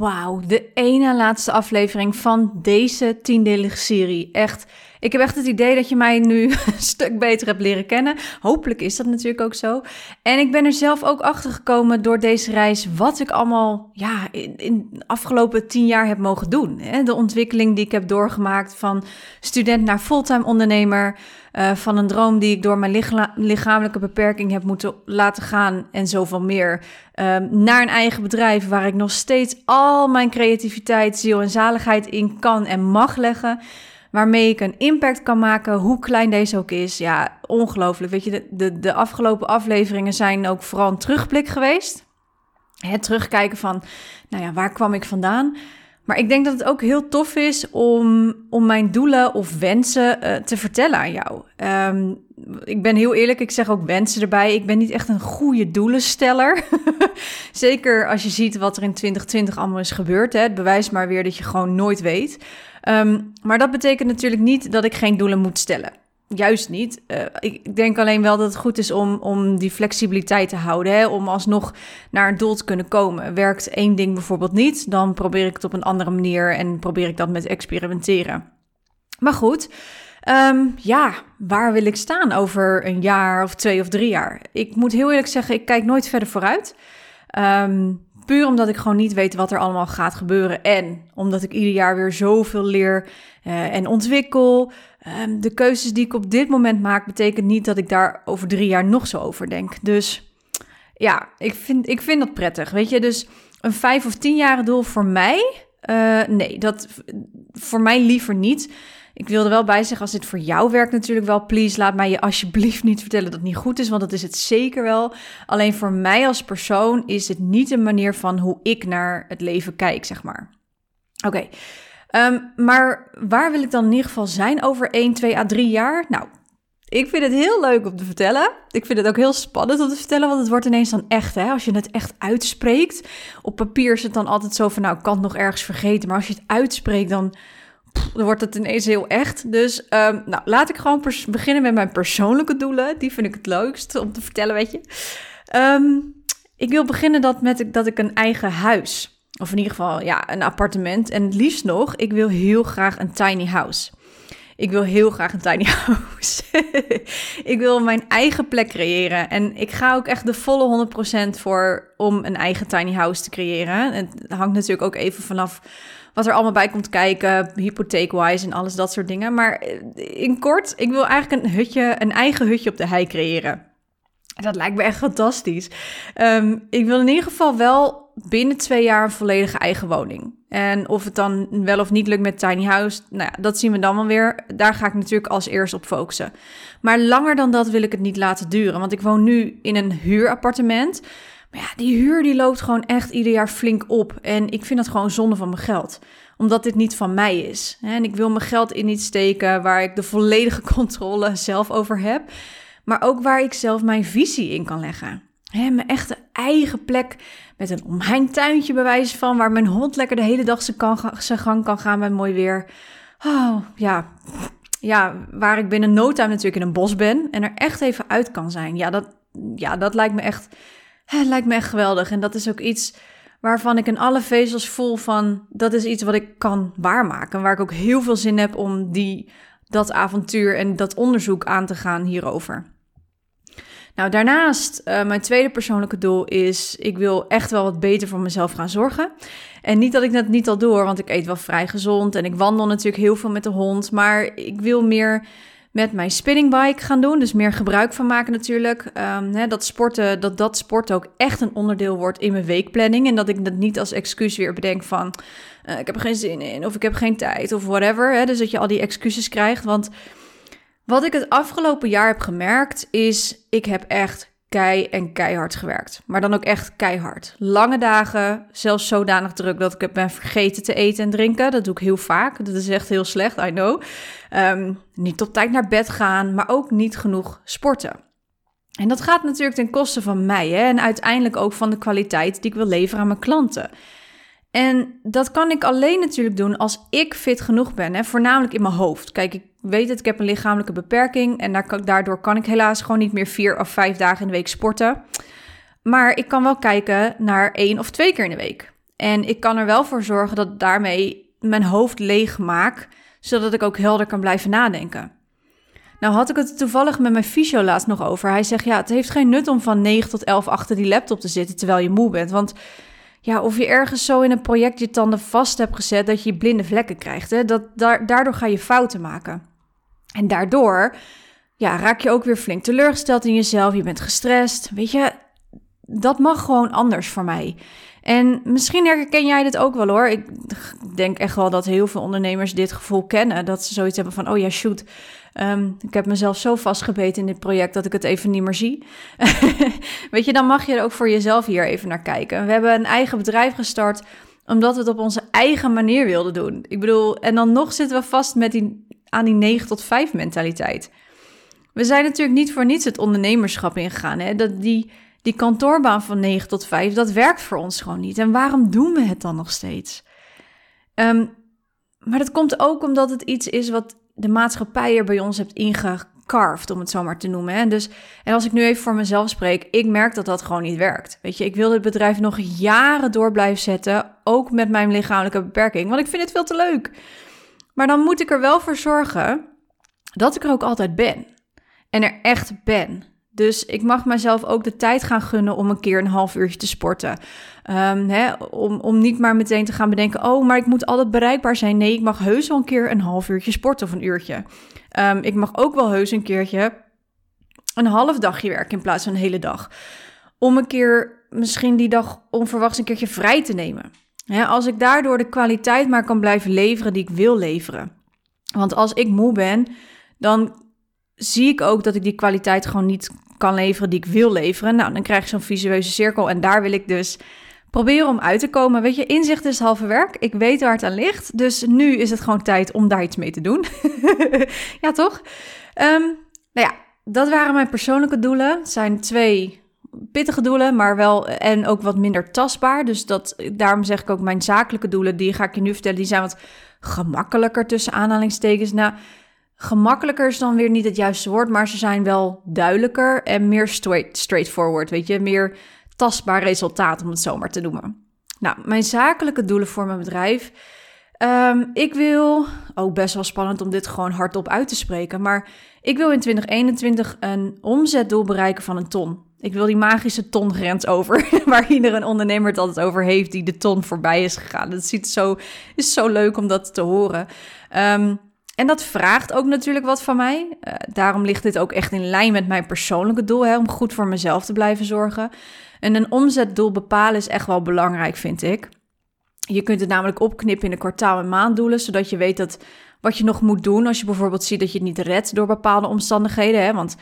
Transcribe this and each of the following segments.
Wauw, de ene laatste aflevering van deze tiendelige serie. Echt, ik heb echt het idee dat je mij nu een stuk beter hebt leren kennen. Hopelijk is dat natuurlijk ook zo. En ik ben er zelf ook achter gekomen door deze reis wat ik allemaal ja, in, de afgelopen tien jaar heb mogen doen. De ontwikkeling die ik heb doorgemaakt van student naar fulltime ondernemer. Uh, van een droom die ik door mijn licha lichamelijke beperking heb moeten laten gaan en zoveel meer. Uh, naar een eigen bedrijf waar ik nog steeds al mijn creativiteit, ziel en zaligheid in kan en mag leggen waarmee ik een impact kan maken, hoe klein deze ook is. Ja, ongelooflijk. Weet je, de, de, de afgelopen afleveringen zijn ook vooral een terugblik geweest. Het terugkijken van, nou ja, waar kwam ik vandaan? Maar ik denk dat het ook heel tof is om, om mijn doelen of wensen uh, te vertellen aan jou. Um, ik ben heel eerlijk, ik zeg ook wensen erbij. Ik ben niet echt een goede doelensteller. Zeker als je ziet wat er in 2020 allemaal is gebeurd. Hè. Het bewijst maar weer dat je gewoon nooit weet. Um, maar dat betekent natuurlijk niet dat ik geen doelen moet stellen. Juist niet. Uh, ik denk alleen wel dat het goed is om, om die flexibiliteit te houden. Hè? Om alsnog naar een doel te kunnen komen. Werkt één ding bijvoorbeeld niet, dan probeer ik het op een andere manier en probeer ik dat met experimenteren. Maar goed, um, ja, waar wil ik staan over een jaar of twee of drie jaar? Ik moet heel eerlijk zeggen, ik kijk nooit verder vooruit. Um, Puur omdat ik gewoon niet weet wat er allemaal gaat gebeuren. En omdat ik ieder jaar weer zoveel leer uh, en ontwikkel. Um, de keuzes die ik op dit moment maak, betekent niet dat ik daar over drie jaar nog zo over denk. Dus ja, ik vind, ik vind dat prettig. Weet je, dus een vijf of tien jaren doel voor mij. Uh, nee, dat voor mij liever niet. Ik wil er wel bij zeggen, als dit voor jou werkt natuurlijk wel, please laat mij je alsjeblieft niet vertellen dat het niet goed is, want dat is het zeker wel. Alleen voor mij als persoon is het niet een manier van hoe ik naar het leven kijk, zeg maar. Oké, um, maar waar wil ik dan in ieder geval zijn over 1, 2 à 3 jaar? Nou, ik vind het heel leuk om te vertellen. Ik vind het ook heel spannend om te vertellen, want het wordt ineens dan echt, hè? Als je het echt uitspreekt. Op papier is het dan altijd zo van, nou, ik kan het nog ergens vergeten. Maar als je het uitspreekt, dan dan wordt het ineens heel echt. Dus um, nou, laat ik gewoon beginnen met mijn persoonlijke doelen. Die vind ik het leukst om te vertellen, weet je. Um, ik wil beginnen dat met dat ik een eigen huis, of in ieder geval ja, een appartement. En het liefst nog, ik wil heel graag een tiny house. Ik wil heel graag een tiny house. ik wil mijn eigen plek creëren. En ik ga ook echt de volle 100% voor om een eigen tiny house te creëren. Het hangt natuurlijk ook even vanaf wat er allemaal bij komt kijken, hypotheek-wise en alles dat soort dingen. Maar eh, in kort, ik wil eigenlijk een hutje, een eigen hutje op de hei creëren. Dat lijkt me echt fantastisch. Um, ik wil in ieder geval wel binnen twee jaar een volledige eigen woning. En of het dan wel of niet lukt met tiny house, nou ja, dat zien we dan wel weer. Daar ga ik natuurlijk als eerst op focussen. Maar langer dan dat wil ik het niet laten duren, want ik woon nu in een huurappartement. Maar ja, die huur die loopt gewoon echt ieder jaar flink op. En ik vind dat gewoon zonde van mijn geld. Omdat dit niet van mij is. En ik wil mijn geld in iets steken waar ik de volledige controle zelf over heb. Maar ook waar ik zelf mijn visie in kan leggen. He, mijn echte eigen plek met een omheind tuintje bewijs van... waar mijn hond lekker de hele dag zijn gang kan gaan met mooi weer. Oh, ja. ja, waar ik binnen no time natuurlijk in een bos ben... en er echt even uit kan zijn. Ja, dat, ja, dat lijkt me echt het lijkt me echt geweldig. En dat is ook iets waarvan ik in alle vezels voel van... dat is iets wat ik kan waarmaken. Waar ik ook heel veel zin heb om die, dat avontuur en dat onderzoek aan te gaan hierover. Nou, daarnaast, uh, mijn tweede persoonlijke doel is... ik wil echt wel wat beter voor mezelf gaan zorgen. En niet dat ik dat niet al doe, want ik eet wel vrij gezond... en ik wandel natuurlijk heel veel met de hond. Maar ik wil meer met mijn spinningbike gaan doen. Dus meer gebruik van maken natuurlijk. Um, hè, dat, sporten, dat dat sport ook echt een onderdeel wordt in mijn weekplanning. En dat ik dat niet als excuus weer bedenk van... Uh, ik heb er geen zin in of ik heb geen tijd of whatever. Hè, dus dat je al die excuses krijgt. Want wat ik het afgelopen jaar heb gemerkt is... ik heb echt kei en keihard gewerkt. Maar dan ook echt keihard. Lange dagen, zelfs zodanig druk dat ik het ben vergeten te eten en drinken. Dat doe ik heel vaak. Dat is echt heel slecht, I know. Um, niet op tijd naar bed gaan, maar ook niet genoeg sporten. En dat gaat natuurlijk ten koste van mij hè? en uiteindelijk ook van de kwaliteit die ik wil leveren aan mijn klanten. En dat kan ik alleen natuurlijk doen als ik fit genoeg ben, hè? voornamelijk in mijn hoofd. Kijk, ik weet het, ik heb een lichamelijke beperking en daardoor kan ik helaas gewoon niet meer vier of vijf dagen in de week sporten. Maar ik kan wel kijken naar één of twee keer in de week. En ik kan er wel voor zorgen dat daarmee mijn hoofd leeg maak, zodat ik ook helder kan blijven nadenken. Nou had ik het toevallig met mijn fysio laatst nog over. Hij zegt, ja, het heeft geen nut om van 9 tot 11 achter die laptop te zitten terwijl je moe bent. Want ja, of je ergens zo in een project je tanden vast hebt gezet dat je blinde vlekken krijgt. Hè? Dat, daardoor ga je fouten maken. En daardoor ja, raak je ook weer flink teleurgesteld in jezelf. Je bent gestrest. Weet je, dat mag gewoon anders voor mij. En misschien herken jij dit ook wel hoor. Ik denk echt wel dat heel veel ondernemers dit gevoel kennen. Dat ze zoiets hebben van: oh ja, shoot. Ehm, ik heb mezelf zo vastgebeten in dit project dat ik het even niet meer zie. Weet je, dan mag je er ook voor jezelf hier even naar kijken. We hebben een eigen bedrijf gestart omdat we het op onze eigen manier wilden doen. Ik bedoel, en dan nog zitten we vast met die, aan die 9 tot 5 mentaliteit. We zijn natuurlijk niet voor niets het ondernemerschap ingegaan. Hè? Dat die, die kantoorbaan van 9 tot 5, dat werkt voor ons gewoon niet. En waarom doen we het dan nog steeds? Um, maar dat komt ook omdat het iets is wat de maatschappij er bij ons hebt ingecarved, om het zo maar te noemen. Hè? Dus, en als ik nu even voor mezelf spreek, ik merk dat dat gewoon niet werkt. Weet je, ik wil dit bedrijf nog jaren door blijven zetten, ook met mijn lichamelijke beperking, want ik vind het veel te leuk. Maar dan moet ik er wel voor zorgen dat ik er ook altijd ben. En er echt ben. Dus ik mag mezelf ook de tijd gaan gunnen om een keer een half uurtje te sporten. Um, hè, om, om niet maar meteen te gaan bedenken: oh, maar ik moet altijd bereikbaar zijn. Nee, ik mag heus wel een keer een half uurtje sporten of een uurtje. Um, ik mag ook wel heus een keertje een half dagje werken in plaats van een hele dag. Om een keer misschien die dag onverwachts een keertje vrij te nemen. Als ik daardoor de kwaliteit maar kan blijven leveren die ik wil leveren. Want als ik moe ben, dan zie ik ook dat ik die kwaliteit gewoon niet kan leveren die ik wil leveren. Nou, dan krijg je zo'n visueuze cirkel en daar wil ik dus proberen om uit te komen. Weet je, inzicht is halve werk. Ik weet waar het aan ligt. Dus nu is het gewoon tijd om daar iets mee te doen. ja, toch? Um, nou ja, dat waren mijn persoonlijke doelen. Het zijn twee pittige doelen, maar wel en ook wat minder tastbaar. Dus dat, daarom zeg ik ook mijn zakelijke doelen, die ga ik je nu vertellen, die zijn wat gemakkelijker tussen aanhalingstekens. Nou, Gemakkelijker is dan weer niet het juiste woord, maar ze zijn wel duidelijker en meer straight, straightforward. Weet je, meer tastbaar resultaat, om het zo maar te noemen. Nou, mijn zakelijke doelen voor mijn bedrijf. Ehm, ik wil, ook best wel spannend om dit gewoon hardop uit te spreken, maar ik wil in 2021 een omzetdoel bereiken van een ton. Ik wil die magische tongrens over, waar iedere ondernemer het altijd over heeft, die de ton voorbij is gegaan. Dat ziet zo, is zo leuk om dat te horen. Um, en dat vraagt ook natuurlijk wat van mij. Uh, daarom ligt dit ook echt in lijn met mijn persoonlijke doel, hè, om goed voor mezelf te blijven zorgen. En een omzetdoel bepalen is echt wel belangrijk, vind ik. Je kunt het namelijk opknippen in de kwartaal- en maanddoelen, zodat je weet dat wat je nog moet doen als je bijvoorbeeld ziet dat je het niet redt door bepaalde omstandigheden. Hè? Want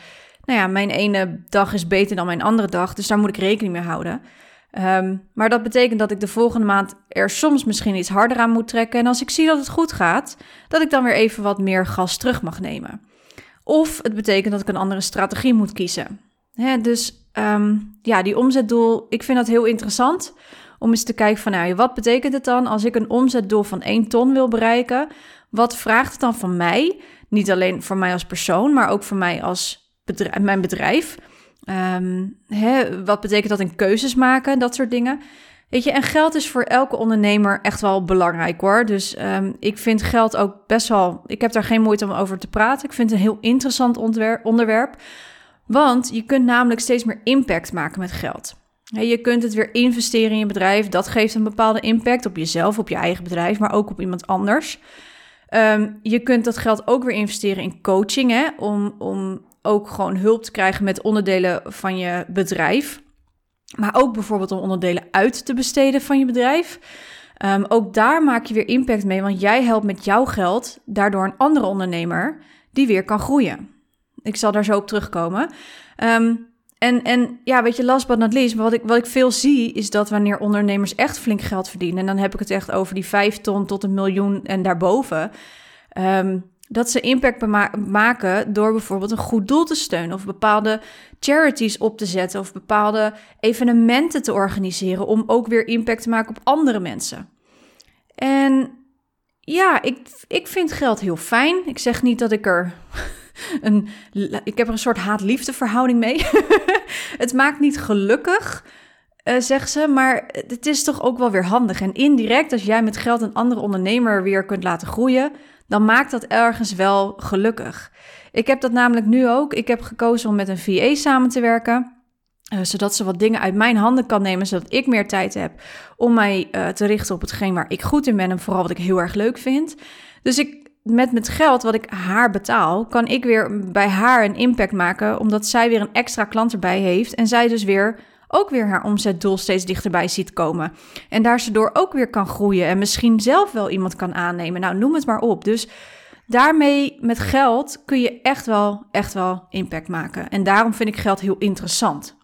nou ja, mijn ene dag is beter dan mijn andere dag, dus daar moet ik rekening mee houden. Um, maar dat betekent dat ik de volgende maand er soms misschien iets harder aan moet trekken. En als ik zie dat het goed gaat, dat ik dan weer even wat meer gas terug mag nemen. Of het betekent dat ik een andere strategie moet kiezen. dus um, ja, die omzetdoel, ik vind dat heel interessant. Om eens te kijken van, nou, wat betekent het dan als ik een omzetdoel van 1 ton wil bereiken? Wat vraagt het dan van mij? Niet alleen voor mij als persoon, maar ook voor mij als mijn bedrijf. Um, hè, wat betekent dat in keuzes maken, dat soort dingen. Weet je, en geld is voor elke ondernemer echt wel belangrijk hoor. Dus um, ik vind geld ook best wel. Ik heb daar geen moeite om over te praten. Ik vind het een heel interessant onderwerp. Want je kunt namelijk steeds meer impact maken met geld. Je kunt het weer investeren in je bedrijf. Dat geeft een bepaalde impact op jezelf, op je eigen bedrijf, maar ook op iemand anders. Um, je kunt dat geld ook weer investeren in coaching, hè, om, om ook gewoon hulp te krijgen met onderdelen van je bedrijf. Maar ook bijvoorbeeld om onderdelen uit te besteden van je bedrijf. Um, ook daar maak je weer impact mee, want jij helpt met jouw geld daardoor een andere ondernemer die weer kan groeien. Ik zal daar zo op terugkomen. Um, En, en ja, weet je, last but not least, wat ik, wat ik veel zie, is dat wanneer ondernemers echt flink geld verdienen, en dan heb ik het echt over die vijf ton tot een miljoen en daarboven, um, dat ze impact maken door bijvoorbeeld een goed doel te steunen of bepaalde charities op te zetten of bepaalde evenementen te organiseren om ook weer impact te maken op andere mensen. En ja, ik, ik vind geld heel fijn. Ik zeg niet dat ik er een. Ik heb er een soort haat-liefde verhouding mee. het maakt niet gelukkig, uh, zegt ze. Maar het is toch ook wel weer handig. En indirect, als jij met geld een andere ondernemer weer kunt laten groeien, dan maakt dat ergens wel gelukkig. Ik heb dat namelijk nu ook. Ik heb gekozen om met een VA samen te werken. Uh, zodat ze wat dingen uit mijn handen kan nemen, zodat ik meer tijd heb om mij uh, te richten op hetgeen waar ik goed in ben en vooral wat ik heel erg leuk vind. Dus ik, met het geld wat ik haar betaal, kan ik weer bij haar een impact maken, omdat zij weer een extra klant erbij heeft en zij dus weer ook weer haar omzetdoel steeds dichterbij ziet komen. En daar ze door ook weer kan groeien en misschien zelf wel iemand kan aannemen. Nou, noem het maar op. Dus daarmee met geld kun je echt wel, echt wel impact maken. En daarom vind ik geld heel interessant.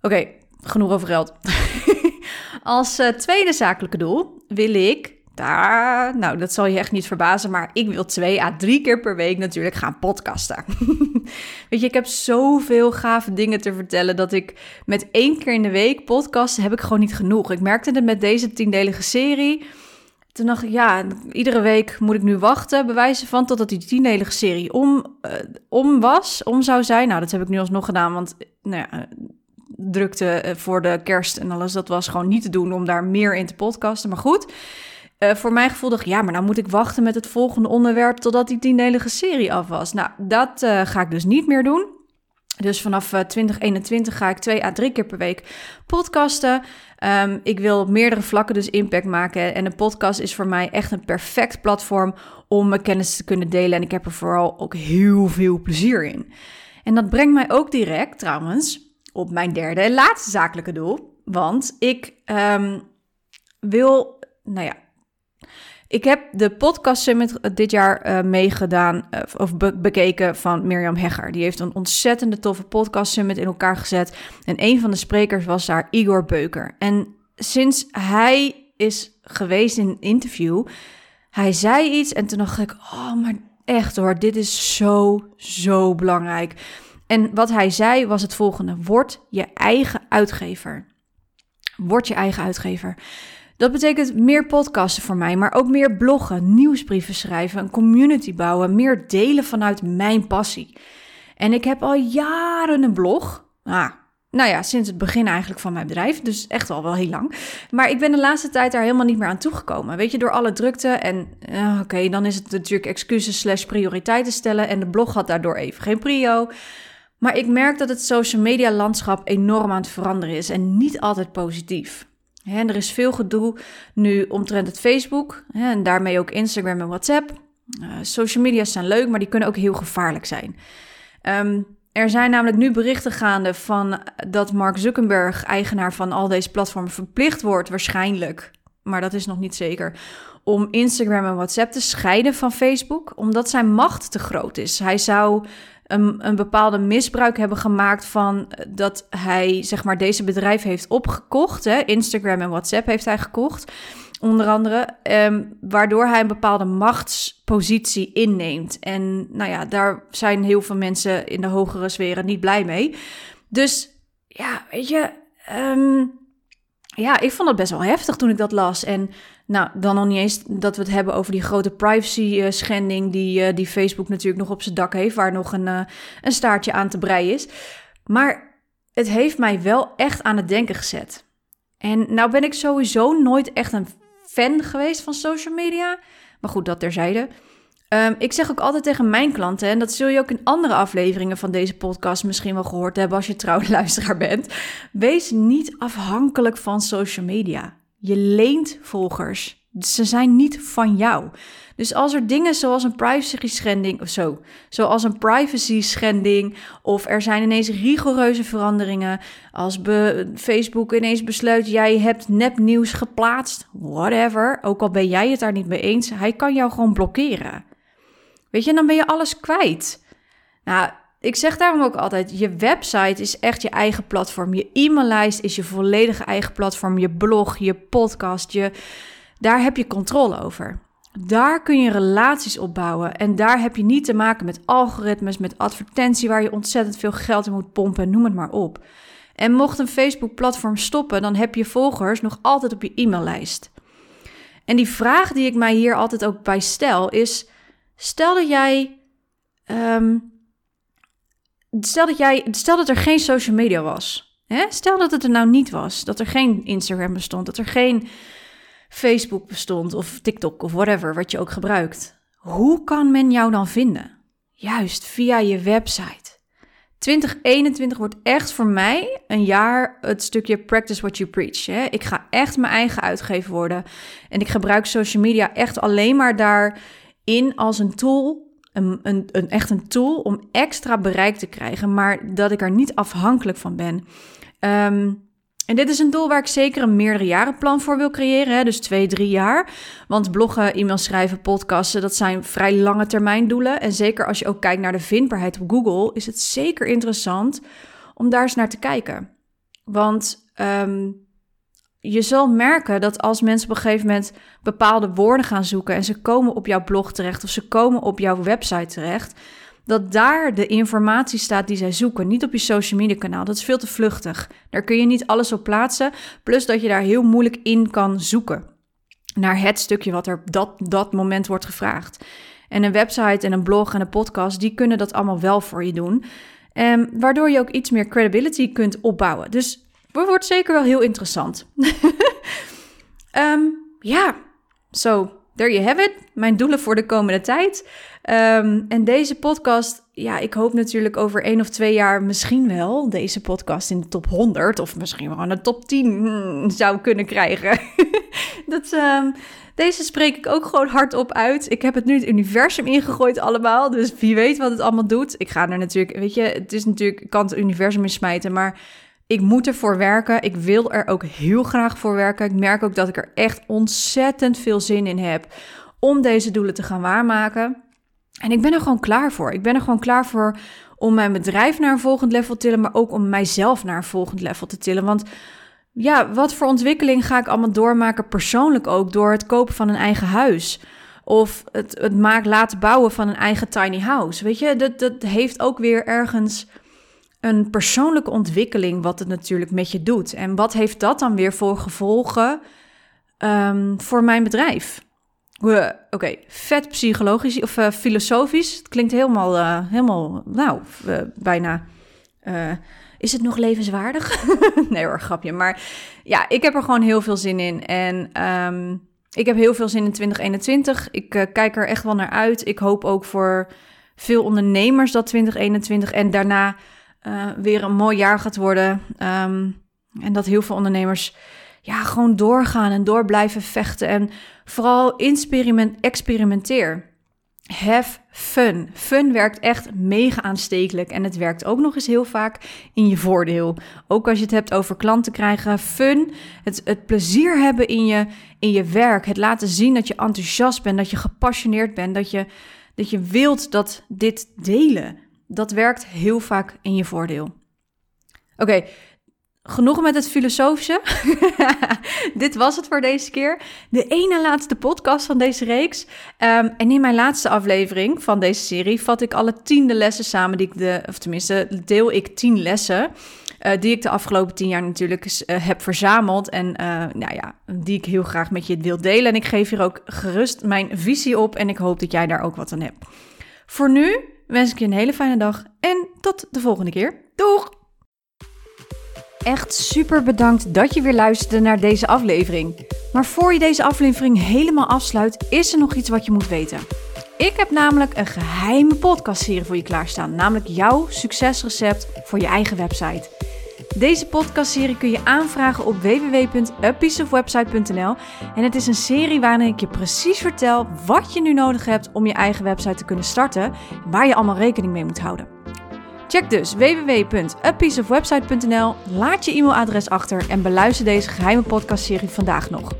Oké, genoeg over geld. Als uh, tweede zakelijke doel wil ik daar, nou, dat zal je echt niet verbazen, maar ik wil twee à drie keer per week natuurlijk gaan podcasten. Weet je, ik heb zoveel gave dingen te vertellen dat ik met één keer in de week podcasten heb ik gewoon niet genoeg. Ik merkte het met deze tiendelige serie. Toen dacht ik, ja, iedere week moet ik nu wachten, bewijzen van, totdat die tiendelige serie om, uh, om was, om zou zijn. Nou, dat heb ik nu alsnog gedaan, want nou ja, drukte eh, voor de kerst en alles, dat was gewoon niet te doen om daar meer in te podcasten. Maar goed, uh, voor mijn gevoel dacht ik, ja, maar dan moet ik wachten met het volgende onderwerp totdat die tiendelige serie af was. Nou, dat uh, ga ik dus niet meer doen. Dus vanaf uh, 2021 ga ik twee à drie keer per week podcasten. Um, ik wil op meerdere vlakken dus impact maken. En een podcast is voor mij echt een perfect platform om mijn kennis te kunnen delen. En ik heb er vooral ook heel veel plezier in. En dat brengt mij ook direct trouwens op mijn derde en laatste zakelijke doel. Want ik um, wil, nou ja, ik heb de podcast summit dit jaar uh, meegedaan uh, of be bekeken van Mirjam Hegger. Die heeft een ontzettende toffe podcast summit in elkaar gezet. En een van de sprekers was daar Igor Beuker. En sinds hij is geweest in een interview, hij zei iets en toen dacht ik, oh, maar echt hoor, dit is zo, zo belangrijk. En wat hij zei was het volgende: word je eigen uitgever. Word je eigen uitgever. Dat betekent meer podcasten voor mij, maar ook meer bloggen, nieuwsbrieven schrijven, een community bouwen, meer delen vanuit mijn passie. En ik heb al jaren een blog. Ah, nou ja, sinds het begin eigenlijk van mijn bedrijf. Dus echt al wel heel lang. Maar ik ben de laatste tijd daar helemaal niet meer aan toegekomen. Weet je, door alle drukte. En uh, oké, dan is het natuurlijk excuses slash prioriteiten stellen. En de blog had daardoor even geen prio. Maar ik merk dat het social media landschap enorm aan het veranderen is. En niet altijd positief. En er is veel gedoe nu omtrent het Facebook en daarmee ook Instagram en WhatsApp. Uh, social media zijn leuk, maar die kunnen ook heel gevaarlijk zijn. Um, er zijn namelijk nu berichten gaande van dat Mark Zuckerberg, eigenaar van al deze platformen, verplicht wordt waarschijnlijk, maar dat is nog niet zeker, om Instagram en WhatsApp te scheiden van Facebook, omdat zijn macht te groot is. Hij zou een, een bepaalde misbruik hebben gemaakt van dat hij, zeg maar, deze bedrijf heeft opgekocht. Hè? Instagram en WhatsApp heeft hij gekocht, onder andere. Um, waardoor hij een bepaalde machtspositie inneemt. En nou ja, daar zijn heel veel mensen in de hogere sferen niet blij mee. Dus ja, weet je. Um, ja, ik vond het best wel heftig toen ik dat las. En nou, dan nog niet eens dat we het hebben over die grote privacy-schending die, uh, die Facebook natuurlijk nog op zijn dak heeft, waar nog een, uh, een staartje aan te breien is. Maar het heeft mij wel echt aan het denken gezet. En nou ben ik sowieso nooit echt een fan geweest van social media. Maar goed, dat terzijde. Um, ik zeg ook altijd tegen mijn klanten, en dat zul je ook in andere afleveringen van deze podcast misschien wel gehoord hebben als je trouwe luisteraar bent. Wees niet afhankelijk van social media. Je leent volgers. Ze zijn niet van jou. Dus als er dingen zoals een privacy schending of zo, zoals een privacy schending, of er zijn ineens rigoureuze veranderingen, als Facebook ineens besluit jij hebt nepnieuws geplaatst, whatever, ook al ben jij het daar niet mee eens, hij kan jou gewoon blokkeren. Weet je, dan ben je alles kwijt. Nou, ik zeg daarom ook altijd: je website is echt je eigen platform. Je e-maillijst is je volledige eigen platform. Je blog, je podcast, je, daar heb je controle over. Daar kun je relaties opbouwen. En daar heb je niet te maken met algoritmes, met advertentie waar je ontzettend veel geld in moet pompen, noem het maar op. En mocht een Facebook-platform stoppen, dan heb je volgers nog altijd op je e-maillijst. En die vraag die ik mij hier altijd ook bij stel is: stel dat jij. Ehm, stel, dat jij stel dat er geen social media was. Hè? Stel dat het er nou niet was. Dat er geen Instagram bestond. Dat er geen Facebook bestond. Of TikTok of whatever wat je ook gebruikt. Hoe kan men jou dan vinden? Juist via je website. 2021 wordt echt voor mij een jaar het stukje practice what you preach. Hè? Ik ga echt mijn eigen uitgever worden. En ik gebruik social media echt alleen maar daarin als een tool. Een, een, een, echt een tool om extra bereik te krijgen, maar dat ik er niet afhankelijk van ben. Um, en dit is een doel waar ik zeker een meerdere jaren plan voor wil creëren. Hè? Dus twee, drie jaar. Want bloggen, e-mail schrijven, podcasten, dat zijn vrij lange termijn doelen. En zeker als je ook kijkt naar de vindbaarheid op Google, is het zeker interessant om daar eens naar te kijken. Want um, je zal merken dat als mensen op een gegeven moment bepaalde woorden gaan zoeken en ze komen op jouw blog terecht of ze komen op jouw website terecht, dat daar de informatie staat die zij zoeken. Niet op je social media kanaal. Dat is veel te vluchtig. Daar kun je niet alles op plaatsen. Plus dat je daar heel moeilijk in kan zoeken. Naar het stukje wat er dat, dat moment wordt gevraagd. En een website en een blog en een podcast, die kunnen dat allemaal wel voor je doen. En waardoor je ook iets meer credibility kunt opbouwen. Dus het wordt zeker wel heel interessant. um, ja, zo, there you have it. Mijn doelen voor de komende tijd. Um, en deze podcast, ja, ik hoop natuurlijk over één of twee jaar misschien wel deze podcast in de top 100 of misschien wel in de top 10 hmm, zou kunnen krijgen. dat, um, deze spreek ik ook gewoon hardop uit. Ik heb het nu het universum ingegooid allemaal, dus wie weet wat het allemaal doet. Ik ga er natuurlijk, weet je, het is natuurlijk, ik kan het universum in smijten, maar ik moet ervoor werken. Ik wil er ook heel graag voor werken. Ik merk ook dat ik er echt ontzettend veel zin in heb om deze doelen te gaan waarmaken. En ik ben er gewoon klaar voor. Ik ben er gewoon klaar voor om mijn bedrijf naar een volgend level te tillen, maar ook om mijzelf naar een volgend level te tillen. Want ja, wat voor ontwikkeling ga ik allemaal doormaken, persoonlijk ook, door het kopen van een eigen huis? Of het, het maak, laten bouwen van een eigen tiny house. Weet je, dat, dat heeft ook weer ergens een persoonlijke ontwikkeling, wat het natuurlijk met je doet. En wat heeft dat dan weer voor gevolgen um, voor mijn bedrijf? Oké, vet psychologisch of uh, filosofisch. Het klinkt helemaal, uh, helemaal nou, bijna. is het nog levenswaardig? nee hoor, grapje. Maar ja, ik heb er gewoon heel veel zin in. En um, ik heb heel veel zin in 2021. Ik kijk er echt wel naar uit. Ik hoop ook voor veel ondernemers dat 2021 en daarna weer een mooi jaar gaat worden. Um, en dat heel veel ondernemers ja, gewoon doorgaan en door blijven vechten. En vooral experiment, experimenteer. Have fun. Fun werkt echt mega aanstekelijk en het werkt ook nog eens heel vaak in je voordeel. Ook als je het hebt over klanten krijgen, fun, het, het plezier hebben in je, in je werk, het laten zien dat je enthousiast bent, dat je gepassioneerd bent, dat je, dat je wilt dat dit delen. Dat werkt heel vaak in je voordeel. Oké, genoeg met het filosofische. Dit was het voor deze keer. De ene laatste podcast van deze reeks. Um, en in mijn laatste aflevering van deze serie vat ik alle tiende lessen samen die ik de, of tenminste deel ik tien lessen. Uh, die ik de afgelopen tien jaar natuurlijk uh, heb verzameld. En uh, nou ja, die ik heel graag met je wil delen. En ik geef hier ook gerust mijn visie op. En ik hoop dat jij daar ook wat aan hebt. Voor nu wens ik je een hele fijne dag. En tot de volgende keer. Doeg! Echt super bedankt dat je weer luisterde naar deze aflevering. Maar voor je deze aflevering helemaal afsluit, is er nog iets wat je moet weten. Ik heb namelijk een geheime podcastserie voor je klaarstaan, namelijk jouw succesrecept voor je eigen website. Deze podcastserie kun je aanvragen op www.apieceofwebsite.nl en het is een serie waarin ik je precies vertel wat je nu nodig hebt om je eigen website te kunnen starten en waar je allemaal rekening mee moet houden. Check dus www.apieceofwebsite.nl, laat je e-mailadres achter en beluister deze geheime podcastserie vandaag nog.